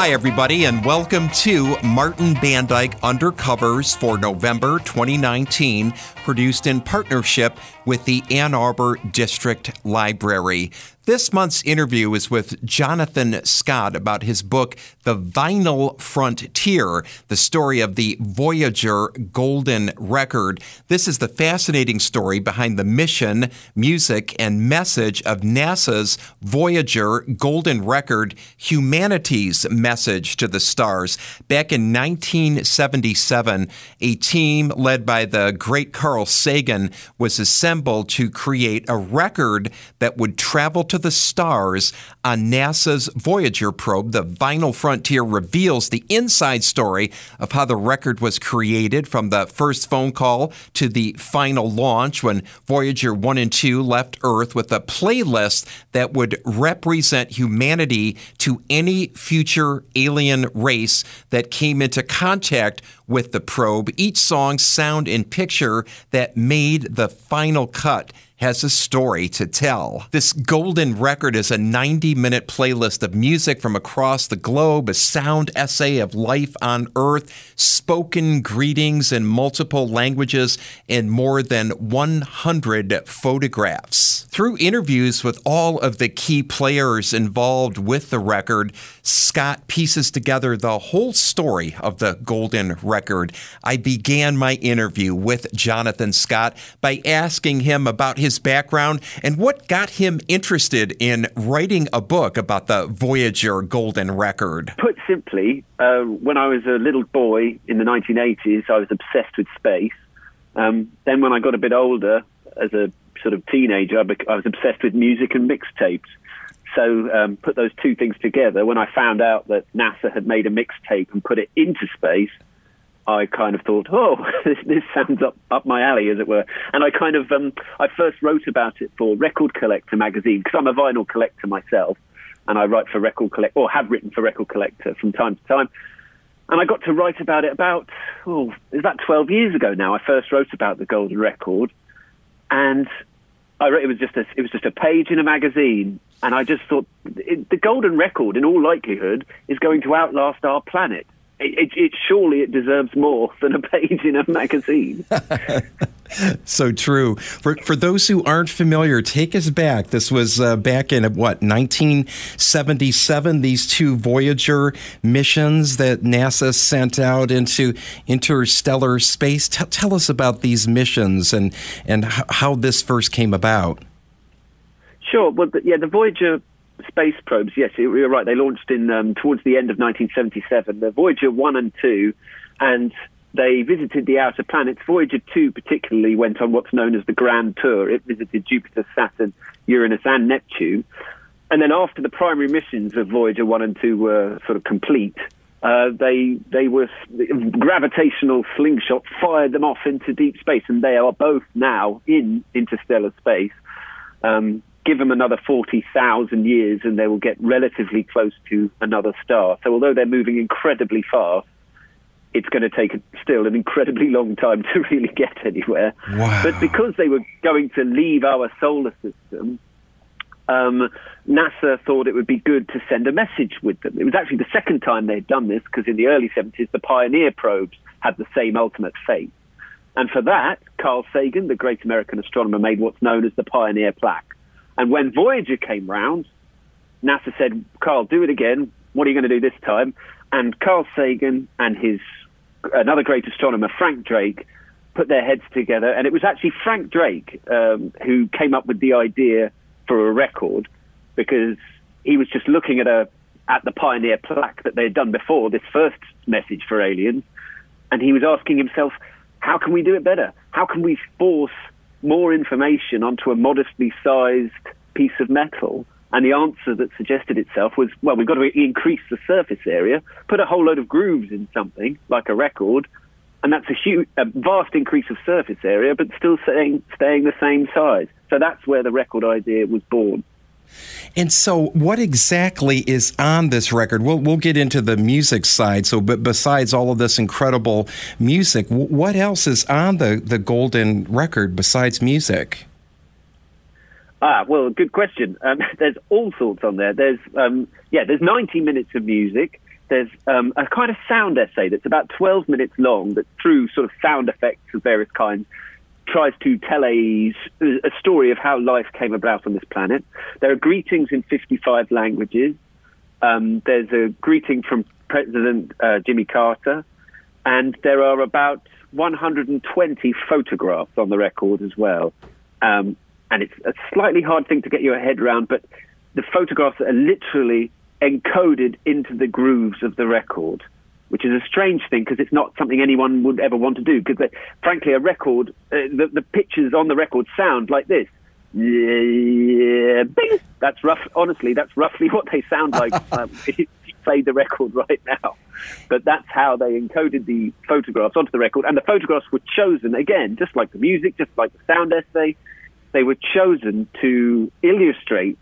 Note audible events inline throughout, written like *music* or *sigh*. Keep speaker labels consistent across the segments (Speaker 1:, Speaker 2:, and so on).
Speaker 1: Hi, everybody, and welcome to Martin Bandyke Undercovers for November 2019, produced in partnership with the Ann Arbor District Library. This month's interview is with Jonathan Scott about his book, The Vinyl Frontier, the story of the Voyager Golden Record. This is the fascinating story behind the mission, music, and message of NASA's Voyager Golden Record Humanity's Message to the Stars. Back in 1977, a team led by the great Carl Sagan was assembled to create a record that would travel to the stars on NASA's Voyager probe. The Vinyl Frontier reveals the inside story of how the record was created from the first phone call to the final launch when Voyager 1 and 2 left Earth with a playlist that would represent humanity to any future alien race that came into contact with the probe. Each song, sound, and picture that made the final cut has a story to tell. This golden record is a 90 minute playlist of music from across the globe, a sound essay of life on Earth, spoken greetings in multiple languages, and more than 100 photographs. Through interviews with all of the key players involved with the record, Scott pieces together the whole story of the golden record. I began my interview with Jonathan Scott by asking him about his background and what got him interested in writing a book about the Voyager Golden Record.
Speaker 2: Put simply, uh, when I was a little boy in the 1980s, I was obsessed with space. Um, then, when I got a bit older, as a sort of teenager, I was obsessed with music and mixtapes. So, um, put those two things together. When I found out that NASA had made a mixtape and put it into space, I kind of thought, oh, *laughs* this, this sounds up, up my alley, as it were. And I kind of, um, I first wrote about it for Record Collector magazine because I'm a vinyl collector myself, and I write for Record Collector, or have written for Record Collector from time to time. And I got to write about it about, oh, it's about 12 years ago now. I first wrote about the Golden Record, and I wrote, it was just a, it was just a page in a magazine, and I just thought it, the Golden Record, in all likelihood, is going to outlast our planet it, it, surely it deserves more *laughs* than a page in a magazine. *laughs*
Speaker 1: so true. For for those who aren't familiar, take us back. This was uh, back in what 1977. These two Voyager missions that NASA sent out into interstellar space. T- tell us about these missions and and how this first came about.
Speaker 2: Sure. Well, yeah, the Voyager space probes, yes, you're right. They launched in um, towards the end of 1977. The Voyager 1 and 2, and they visited the outer planets. Voyager 2 particularly went on what's known as the Grand Tour. It visited Jupiter, Saturn, Uranus, and Neptune. And then after the primary missions of Voyager 1 and 2 were sort of complete, uh, they they were gravitational slingshot fired them off into deep space, and they are both now in interstellar space. Um, give them another 40,000 years and they will get relatively close to another star. So although they're moving incredibly fast, it's going to take still an incredibly long time to *laughs* really get anywhere.
Speaker 1: Wow.
Speaker 2: But because they were going to leave our solar system, um, NASA thought it would be good to send a message with them. It was actually the second time they'd done this because in the early 70s, the Pioneer probes had the same ultimate fate. And for that, Carl Sagan, the great American astronomer, made what's known as the Pioneer plaque. And when Voyager came round, NASA said, Carl, do it again. What are you going to do this time? And Carl Sagan and his another great astronomer, Frank Drake, put their heads together. And it was actually Frank Drake um, who came up with the idea for a record because he was just looking at a at the pioneer plaque that they had done before this first message for aliens, and he was asking himself, how can we do it better? How can we force more information onto a modestly sized piece of metal? And the answer that suggested itself was, well, we've got to increase the surface area, put a whole load of grooves in something like a record, and that's a huge, a vast increase of surface area, but still staying staying the same size. So that's where the record idea was born.
Speaker 1: And so, what exactly is on this record? We'll we'll get into the music side. So, but besides all of this incredible music, what else is on the the golden record besides music?
Speaker 2: Ah, well, good question. Um, *laughs* there's all sorts on there. There's um, yeah, there's 90 minutes of music. there's um, a kind of sound essay that's about 12 minutes long that through sort of sound effects of various kinds tries to tell a, a story of how life came about on this planet. There are greetings in 55 languages. Um, there's a greeting from President uh, Jimmy Carter, and there are about 120 photographs on the record as well. Um, and it's a slightly hard thing to get your head around, but the photographs are literally encoded into the grooves of the record, which is a strange thing because it's not something anyone would ever want to do. Because, frankly, a record, uh, the, the pictures on the record sound like this. Yeah, bing. That's rough. Honestly, that's roughly *laughs* what they sound like um, *laughs* if you play the record right now. But that's how they encoded the photographs onto the record, and the photographs were chosen again, just like the music, just like the sound essay. They were chosen to illustrate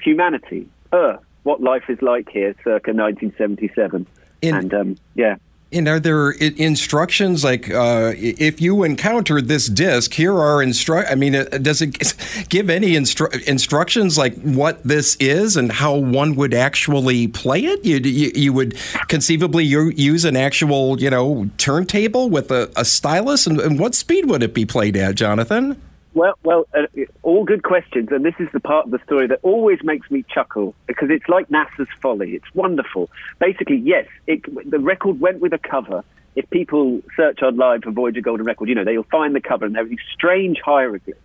Speaker 2: humanity, Earth, what life is like here, circa 1977. In, and um, yeah.
Speaker 3: And are there instructions like uh, if you encountered this disc, here are instru? I mean, uh, does it *laughs* give any instru- instructions like what this is and how one would actually play it? You you, you would conceivably use an actual you know turntable with a, a stylus, and, and what speed would it be played at, Jonathan?
Speaker 2: Well, well, uh, all good questions, and this is the part of the story that always makes me chuckle because it's like NASA's folly. It's wonderful. Basically, yes, it, the record went with a cover. If people search online for Voyager Golden Record, you know they'll find the cover, and there are these strange hieroglyphs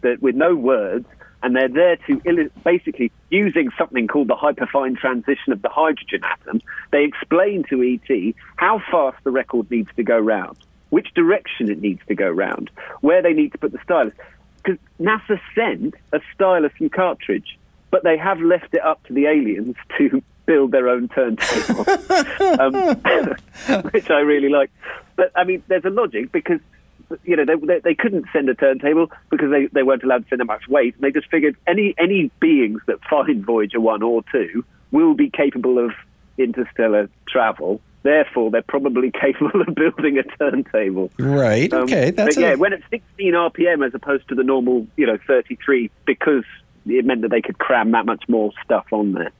Speaker 2: that with no words, and they're there to basically using something called the hyperfine transition of the hydrogen atom. They explain to ET how fast the record needs to go round which direction it needs to go round, where they need to put the stylus. Because NASA sent a stylus and cartridge, but they have left it up to the aliens to *laughs* build their own turntable, *laughs* um, *laughs* which I really like. But I mean, there's a logic because you know they, they, they couldn't send a turntable because they, they weren't allowed to send that much weight. And they just figured any any beings that find Voyager one or two will be capable of interstellar travel Therefore, they're probably *laughs* capable of building a turntable.
Speaker 3: Right. Um, okay. That's
Speaker 2: but yeah, a... when it's 16 RPM as opposed to the normal, you know, 33, because it meant that they could cram that much more stuff on there.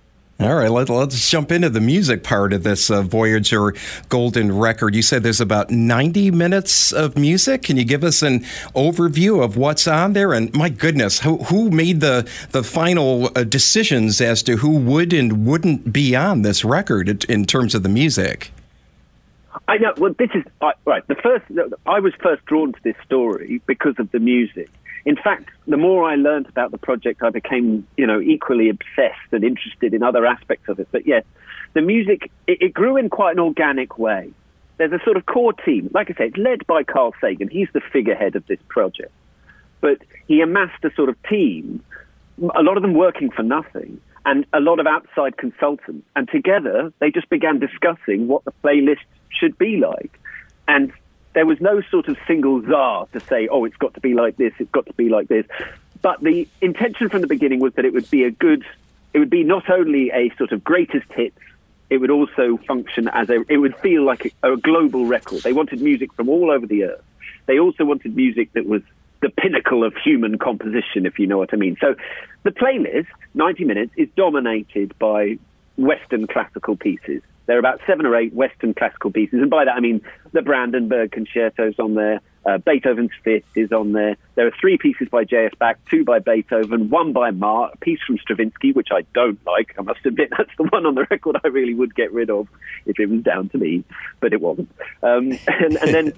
Speaker 3: All right, let, us jump into the music part of this uh, Voyager Golden record. You said there's about 90 minutes of music. Can you give us an overview of what's on there? And my goodness, who, who made the, the final uh, decisions as to who would and wouldn't be on this record in terms of the music?
Speaker 2: I know. Well, this is right. The first, I was first drawn to this story because of the music. In fact, the more I learned about the project, I became, you know, equally obsessed and interested in other aspects of it. But yes, the music it, it grew in quite an organic way. There's a sort of core team. Like I say, it's led by Carl Sagan. He's the figurehead of this project. But he amassed a sort of team, a lot of them working for nothing, and a lot of outside consultants. And together, they just began discussing what the playlist should be like. And there was no sort of single czar to say, oh, it's got to be like this, it's got to be like this. But the intention from the beginning was that it would be a good, it would be not only a sort of greatest hits, it would also function as a, it would feel like a, a global record. They wanted music from all over the earth. They also wanted music that was the pinnacle of human composition, if you know what I mean. So the playlist, 90 minutes, is dominated by Western classical pieces. There are about seven or eight Western classical pieces, and by that I mean the Brandenburg concertos on there. Uh, Beethoven's Fifth is on there. There are three pieces by J.S. Bach, two by Beethoven, one by Mahler, a piece from Stravinsky, which I don't like. I must admit *laughs* that's the one on the record I really would get rid of if it was down to me, but it wasn't. Um, *laughs* and, and then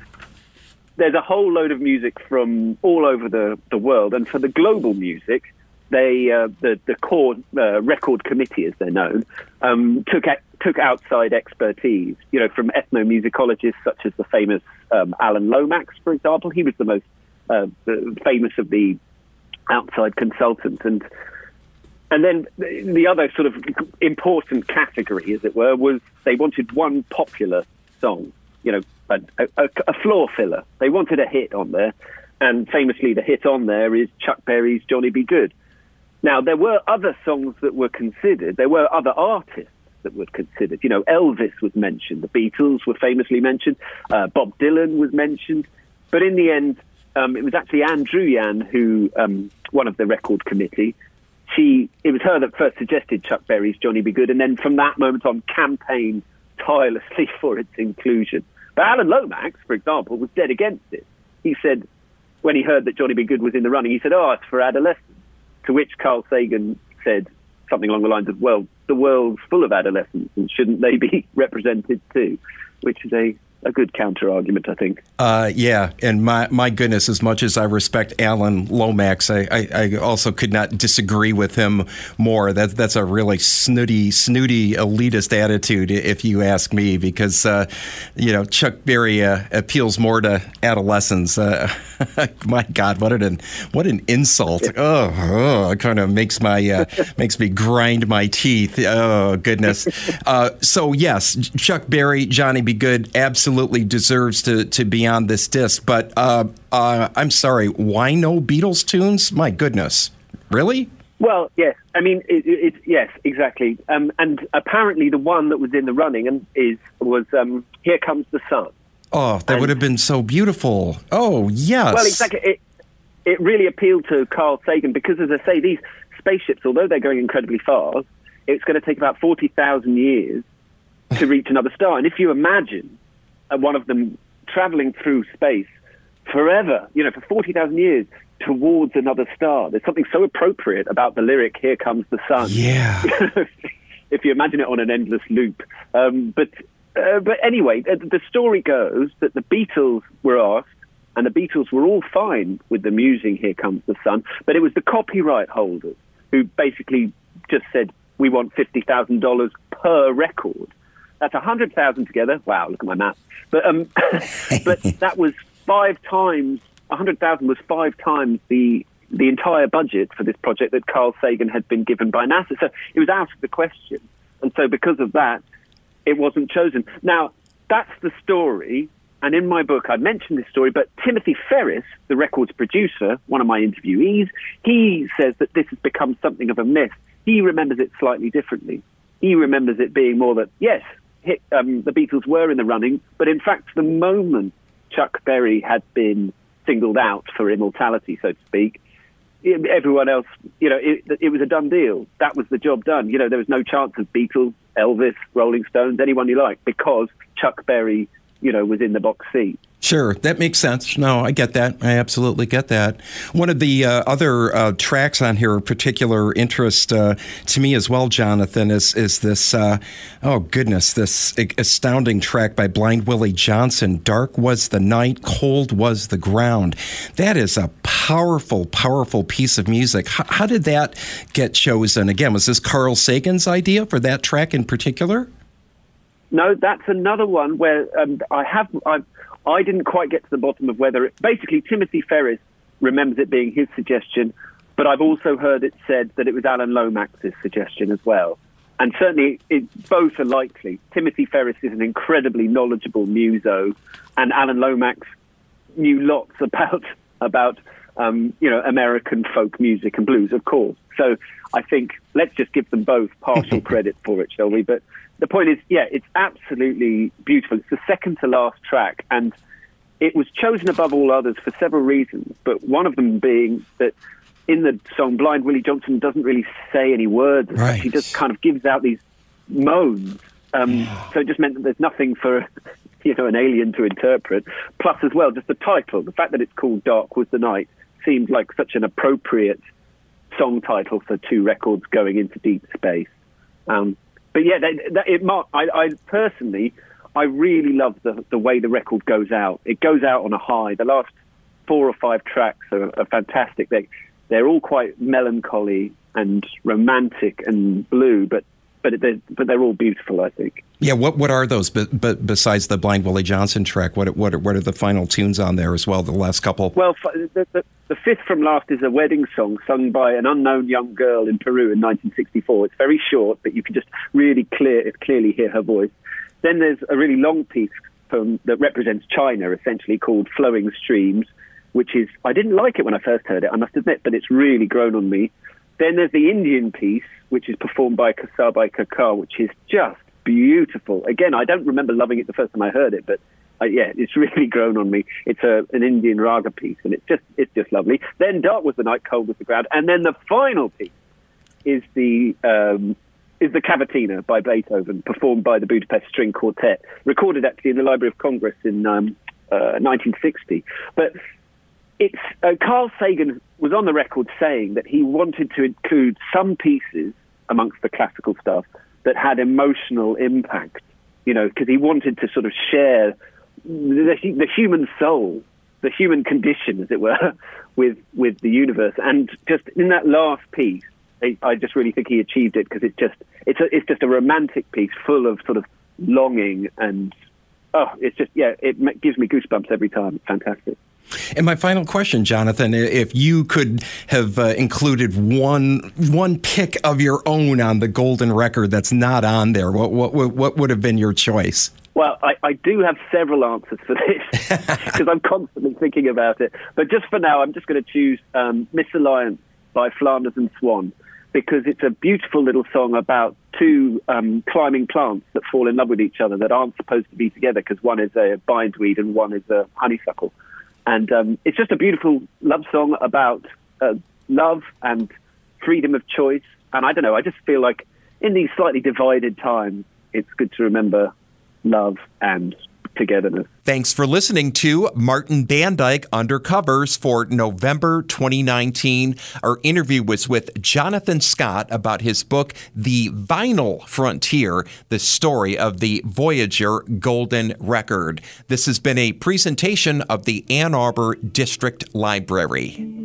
Speaker 2: there's a whole load of music from all over the, the world, and for the global music, they uh, the the core uh, record committee, as they're known, um, took took outside expertise. You know, from ethnomusicologists such as the famous um, Alan Lomax, for example. He was the most uh, famous of the outside consultants, and and then the other sort of important category, as it were, was they wanted one popular song. You know, a, a, a floor filler. They wanted a hit on there. And famously, the hit on there is Chuck Berry's Johnny B. Goode." Now, there were other songs that were considered. There were other artists that were considered. You know, Elvis was mentioned. The Beatles were famously mentioned. Uh, Bob Dylan was mentioned. But in the end, um, it was actually Ann Druyan, who, um, one of the record committee, she it was her that first suggested Chuck Berry's Johnny B. Goode, and then from that moment on campaigned tirelessly *laughs* for its inclusion. But Alan Lomax, for example, was dead against it. He said when he heard that Johnny B. Goode was in the running, he said, "Oh, it's for adolescents." To which Carl Sagan said something along the lines of, "Well, the world's full of adolescents, and shouldn't they be *laughs* represented too?" Which is a a good counter argument, I think.
Speaker 3: Uh, yeah, and my my goodness, as much as I respect Alan Lomax, I, I, I, also could not disagree with him more. That that's a really snooty, snooty elitist attitude, if you ask me, because uh, you know Chuck Berry uh, appeals more to adolescents. Uh, *laughs* my God, what an what an insult! *laughs* Oh, oh it kind of makes my uh, makes me grind my teeth. Oh goodness. *laughs* Uh, so yes, Chuck Berry, Johnny B. Goode, absolutely absolutely deserves to, to be on this disc. But uh, uh, I'm sorry, why no Beatles tunes? My goodness, really?
Speaker 2: Well, yes. I mean, it, it, yes, exactly. Um, and apparently, the one that was in the running and is was um, "Here Comes the Sun."
Speaker 3: Oh, that and, would have been so beautiful. Oh, yes.
Speaker 2: Well, exactly. It, it really appealed to Carl Sagan because, as I say, these spaceships, although they're going incredibly fast, it's going to take about forty thousand years to reach another star. And if you imagine one of them traveling through space forever, you know, for 40,000 years towards another star. There's something so appropriate about the lyric, Here Comes the Sun.
Speaker 3: Yeah. *laughs*
Speaker 2: if you imagine it on an endless loop. Um, but, uh, but anyway, the story goes that the Beatles were asked, and the Beatles were all fine with them using Here Comes the Sun, but it was the copyright holders who basically just said, we want $50,000 per record. That's a hundred thousand together. Wow, look at my math. But um, *laughs* but that was five times. A hundred thousand was five times the the entire budget for this project that Carl Sagan had been given by NASA. So it was out of the question, and so because of that, it wasn't chosen. Now that's the story. And in my book, I mentioned this story, but Timothy Ferris, the record's producer, one of my interviewees, he says that this has become something of a myth. He remembers it slightly differently. He remembers it being more that, yes, hit, um, the Beatles were in the running, but in fact, the moment Chuck Berry had been singled out for immortality, so to speak, everyone else, you know, it, it, was a done deal. That was the job done. You know, there was no chance of Beatles, Elvis, Rolling Stones, anyone you like, because Chuck Berry, you know, was in the box seat.
Speaker 3: Sure, that makes sense. No, I get that. I absolutely get that. One of the uh, other uh, tracks on here of particular interest uh, to me as well, Jonathan, is is this. Uh, oh goodness, this astounding track by Blind Willie Johnson. Dark was the night, cold was the ground. That is a powerful, powerful piece of music. How, how did that get chosen? Again, was this Carl Sagan's idea for that track in particular?
Speaker 2: No, that's another one where um, I have. I've, I didn't quite get to the bottom of whether it, basically Timothy Ferris remembers it being his suggestion, but I've also heard it said that it was Alan Lomax's suggestion as well. And certainly, it, both are likely. Timothy Ferris is an incredibly knowledgeable muso, and Alan Lomax knew lots *laughs* about about um, you know American folk music and blues, of course. So I think let's just give them both partial *laughs* credit for it, shall we? But the point is, yeah, it's absolutely beautiful. It's the second to last track, and it was chosen above all others for several reasons. But one of them being that in the song, Blind Willie Johnson doesn't really say any words.
Speaker 3: Right.
Speaker 2: He just kind of gives out these moans. Um, so it just meant that there's nothing for *laughs* you know an alien to interpret. Plus, as well, just the title, the fact that it's called "Dark Was the Night," seemed like such an appropriate song title for two records going into deep space. Um, but yeah, that, that, it. I, I personally, I really love the the way the record goes out. It goes out on a high. The last four or five tracks are, are fantastic. They they're all quite melancholy and romantic and blue, but but they're, but they're all beautiful, I think.
Speaker 3: Yeah, what what are those? But but besides the Blind Willie Johnson track, what what are, what are the final tunes on there as well? The last couple.
Speaker 2: Well, the, the, the, fifth from last is a wedding song sung by an unknown young girl in Peru in 1964. It's very short, but you can just really clear clearly hear her voice. Then there's a really long piece from, that represents China, essentially called "Flowing Streams," which is I didn't like it when I first heard it, I must admit, but it's really grown on me. Then there's the Indian piece, which is performed by Kesarbai Kerkar, which is just beautiful. Again, I don't remember loving it the first time I heard it, but uh, yeah, *laughs* it's really grown on me. It's a, an Indian raga piece, and it's just it's just lovely. Then Dark was the night, cold was the ground, and then the final piece is the um, is the Cavatina by Beethoven, performed by the Budapest String Quartet, recorded actually in the Library of Congress in um, uh, 1960. But it's uh, Carl Sagan was on the record saying that he wanted to include some pieces amongst the classical stuff that had emotional impact. You know, because he wanted to sort of share the, the human soul, the human condition, as it were, *laughs* with with the universe. And just in that last piece, I, I just really think he achieved it because it just it's a, it's just a romantic piece full of sort of longing and oh, it's just yeah, it gives me goosebumps every time. It's fantastic.
Speaker 3: And my final question, Jonathan, if you could have uh, included one one pick of your own on the golden record that's not on there, what what what would have been your choice?
Speaker 2: Well, I, I do have several answers for this *laughs* because I'm constantly thinking about it. But just for now, I'm just going to choose um, Misalliance by Flanders and Swann because it's a beautiful little song about two um, climbing plants that fall in love with each other that aren't supposed to be together because one is a bindweed and one is a honeysuckle. And um, it's just a beautiful love song about uh, love and freedom of choice. And I don't know, I just feel like in these slightly divided times, it's good to remember love and togetherness.
Speaker 3: Thanks for listening to Martin Bandyke Undercovers for November 2019. Our interview was with Jonathan Scott about his book, The Vinyl Frontier The Story of the Voyager Golden Record. This has been a presentation of the Ann Arbor District Library.